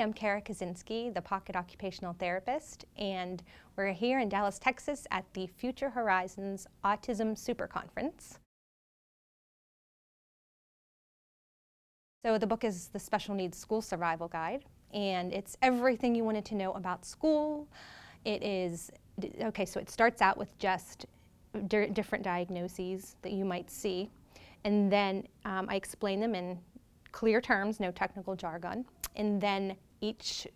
I'm Cara Koscinski, the Pocket Occupational Therapist, and we're here in Dallas, Texas at the Future Horizons Autism Super Conference. So the book is the Special Needs School Survival Guide, and it's everything you wanted to know about school. It is, okay, so it starts out with just different diagnoses that you might see, and then um, I explain them in clear terms, no technical jargon. And then each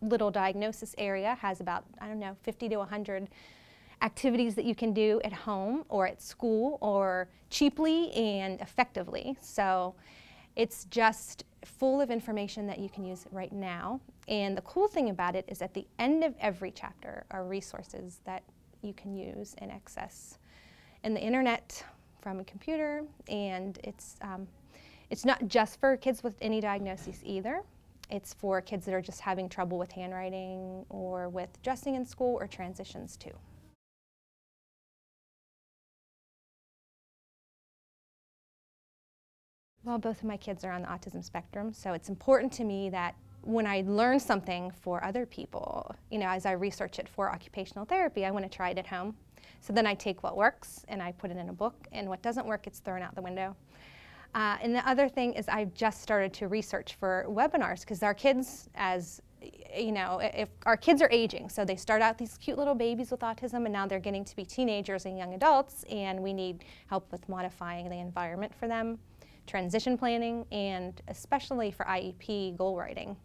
little diagnosis area has about, I don't know, 50 to 100 activities that you can do at home or at school or cheaply and effectively. So it's just full of information that you can use right now. And the cool thing about it is at the end of every chapter are resources that you can use and access in the internet from a computer and it's um, it's not just for kids with any diagnoses either. It's for kids that are just having trouble with handwriting or with dressing in school or transitions too. Well, both of my kids are on the autism spectrum, so it's important to me that when I learn something for other people, you know, as I research it for occupational therapy, I want to try it at home. So then I take what works and I put it in a book, and what doesn't work, it's thrown out the window. Uh, and the other thing is I've just started to research for webinars because our kids, as you know, if our kids are aging, so they start out these cute little babies with autism and now they're getting to be teenagers and young adults and we need help with modifying the environment for them, transition planning, and especially for IEP goal writing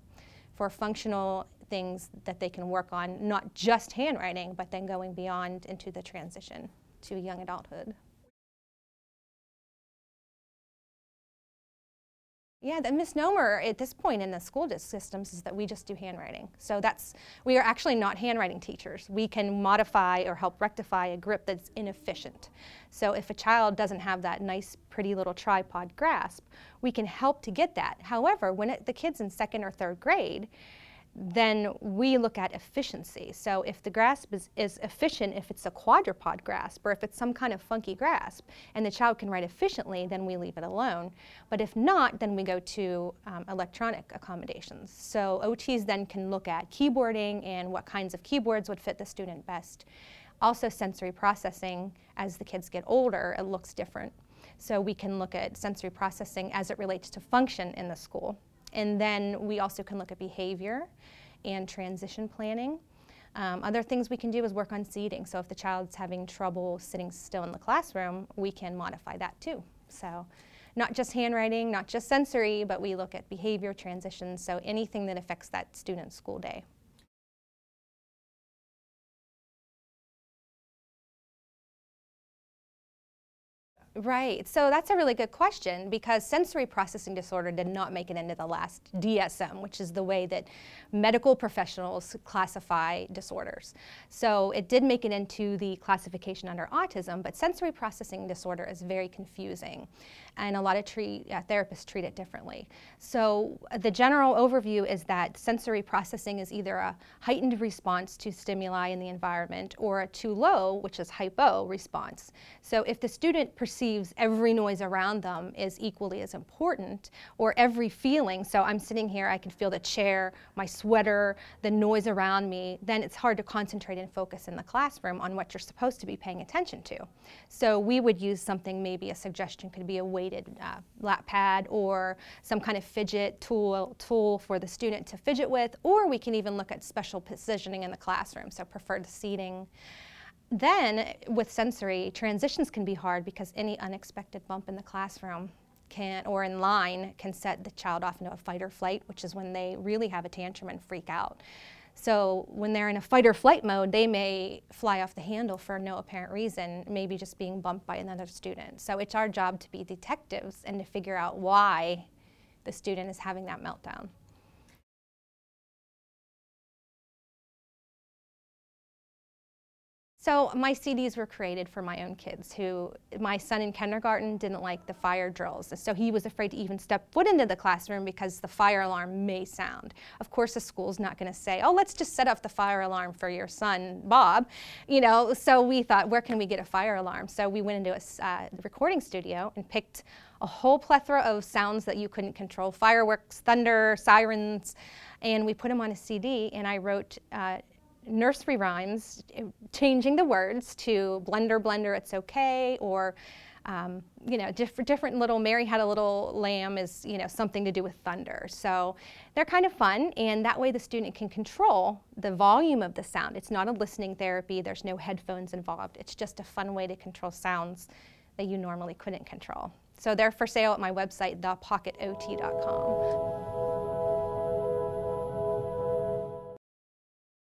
for functional things that they can work on, not just handwriting, but then going beyond into the transition to young adulthood. Yeah, the misnomer at this point in the school systems is that we just do handwriting. So that's, we are actually not handwriting teachers. We can modify or help rectify a grip that's inefficient. So if a child doesn't have that nice, pretty little tripod grasp, we can help to get that. However, when it, the kid's in second or third grade, then we look at efficiency. So if the grasp is, is efficient, if it's a quadrupod grasp or if it's some kind of funky grasp and the child can write efficiently, then we leave it alone. But if not, then we go to um, electronic accommodations. So OTs then can look at keyboarding and what kinds of keyboards would fit the student best. Also sensory processing, as the kids get older, it looks different. So we can look at sensory processing as it relates to function in the school. And then we also can look at behavior and transition planning. Um, other things we can do is work on seating. So if the child's having trouble sitting still in the classroom, we can modify that too. So not just handwriting, not just sensory, but we look at behavior, transitions, so anything that affects that student's school day. Right. So that's a really good question because sensory processing disorder did not make it into the last DSM, which is the way that medical professionals classify disorders. So it did make it into the classification under autism, but sensory processing disorder is very confusing and a lot of treat, uh, therapists treat it differently. So uh, the general overview is that sensory processing is either a heightened response to stimuli in the environment or a too low, which is hypo, response. So if the student perceives every noise around them is equally as important, or every feeling, so I'm sitting here, I can feel the chair, my sweater, the noise around me, then it's hard to concentrate and focus in the classroom on what you're supposed to be paying attention to. So we would use something, maybe a suggestion could be a uh, lap pad or some kind of fidget tool, tool for the student to fidget with, or we can even look at special positioning in the classroom, so preferred seating. Then with sensory, transitions can be hard because any unexpected bump in the classroom can, or in line can set the child off into a fight or flight, which is when they really have a tantrum and freak out. So when they're in a fight or flight mode, they may fly off the handle for no apparent reason, maybe just being bumped by another student. So it's our job to be detectives and to figure out why the student is having that meltdown. So my CDs were created for my own kids who, my son in kindergarten didn't like the fire drills. So he was afraid to even step foot into the classroom because the fire alarm may sound. Of course the school's not gonna say, oh, let's just set off the fire alarm for your son, Bob. You know, so we thought, where can we get a fire alarm? So we went into a uh, recording studio and picked a whole plethora of sounds that you couldn't control fireworks, thunder, sirens. And we put them on a CD, and I wrote uh, nursery rhymes, changing the words to Blender, Blender, It's Okay, or um, you know, diff- different little Mary had a little lamb is, you know, something to do with thunder. So they're kind of fun, and that way the student can control the volume of the sound. It's not a listening therapy, there's no headphones involved. It's just a fun way to control sounds that you normally couldn't control. So they're for sale at my website, thepocketot.com.